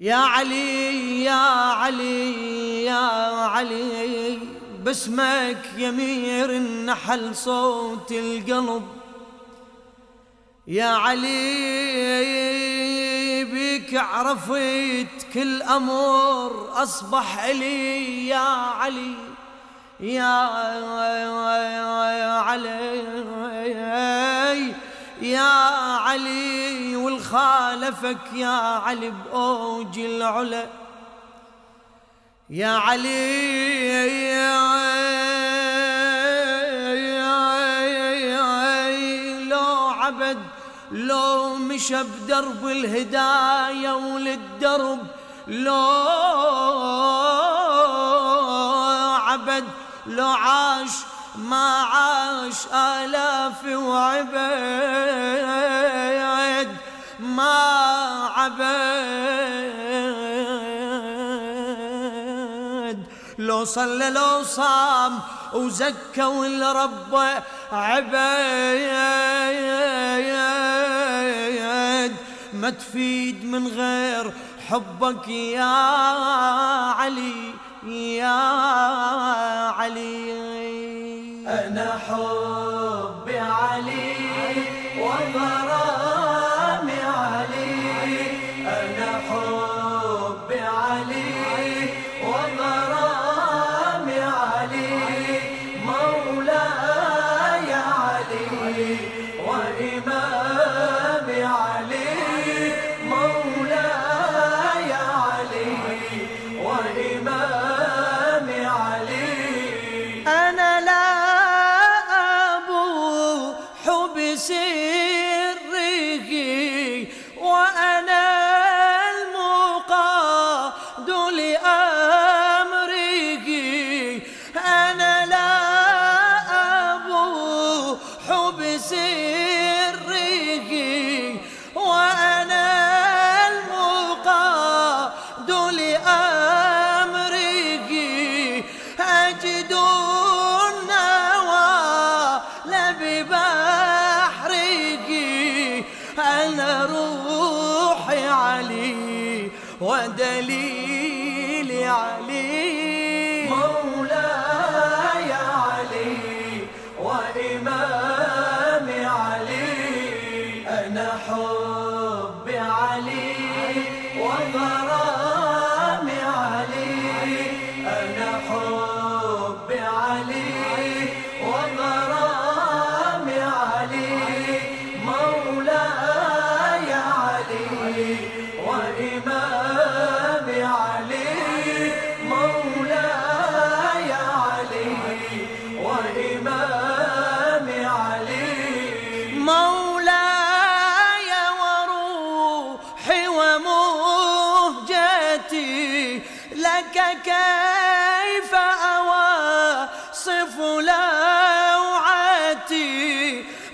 يا علي يا علي يا علي باسمك يمير النحل صوت القلب. يا علي بك عرفت كل أمر أصبح لي يا علي يا علي يا علي والخالفك يا علي بأوج العلا. يا علي لو عبد لو مشى بدرب الهداية وللدرب. لو عبد لو عاش ما عاش آلاف وعبد. ما عبد. لو صلى لو صام وزكى والرب عبد. ما تفيد من غير حبك يا علي يا علي. أنا حبي علي وغرامي أنا روحي علي ودليلي علي. كيف أواصف لوعتي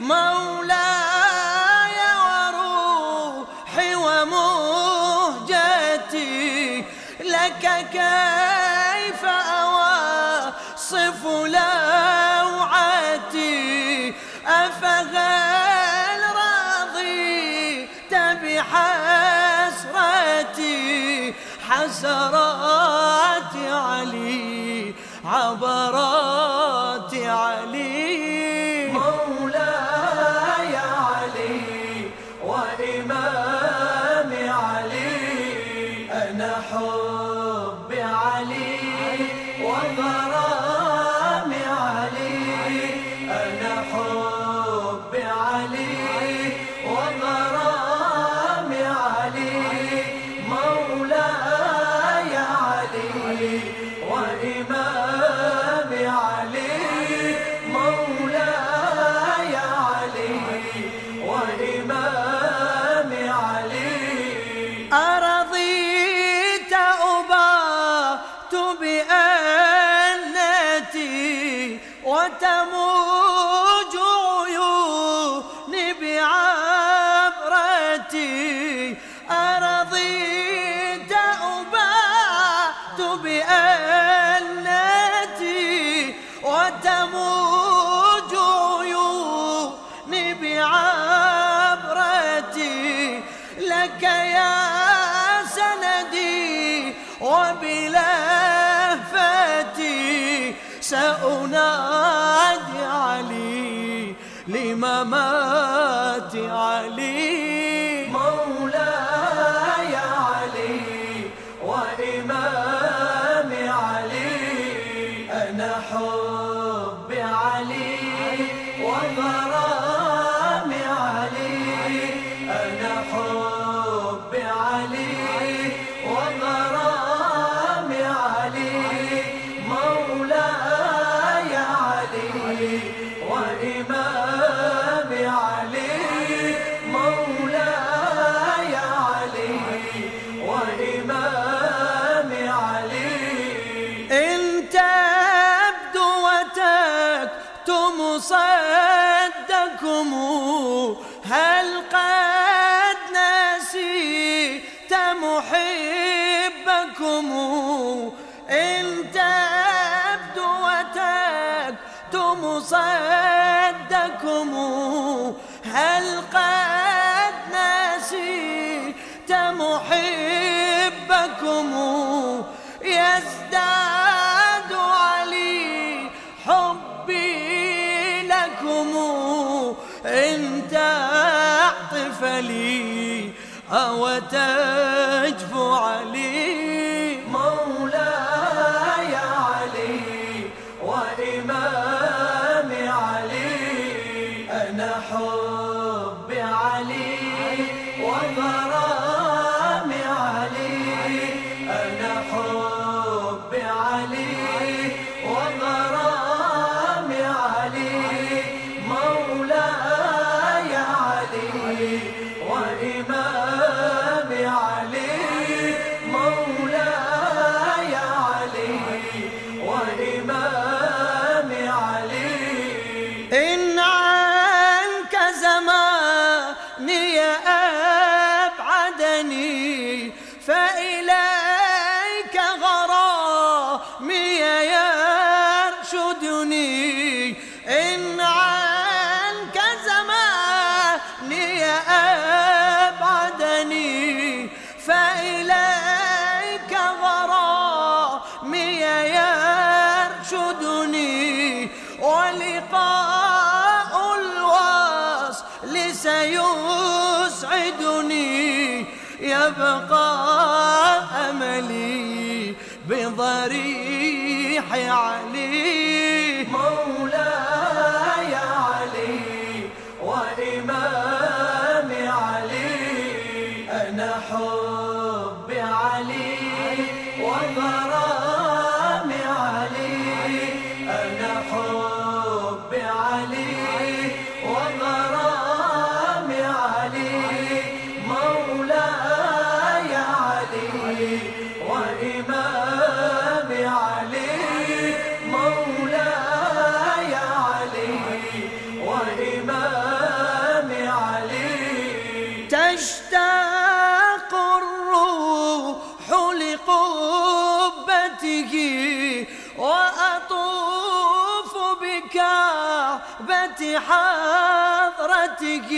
مولاي وروحي ومهجتي؟ لك كيف أواصف لوعتي؟ أفغل رضيت بحسرتي؟ حسرات علي عبرات. بأنتي وتموج عيوني بعبرتي. أرضيت أبات بأنتي وتموج عيوني بعبرتي. لكي سأنادي علي لممات علي. مولاي علي وإمام علي. أنا حر الدموع هل قد نسيت محبكم يزداد علي حبي لكم إن تعطف لي أو تجف حب علي وبراء يبقى أملي بضريح علي. موت. لحضرتك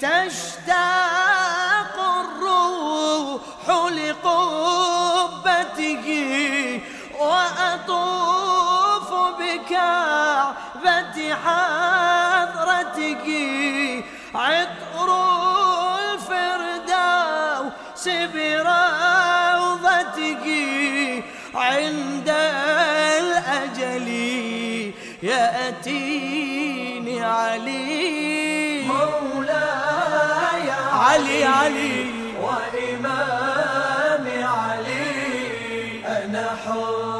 تشتاق الروح لقبتك وأطوف بكعبة حضرتك عطر يأتيني علي. مولاي علي علي, علي. وإمامي علي. أنا حر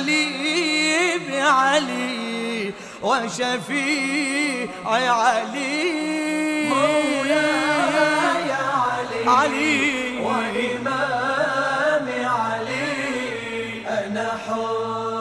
أملي بعلي وشفيع علي. مولاي علي علي. وإمامي علي. أنا حر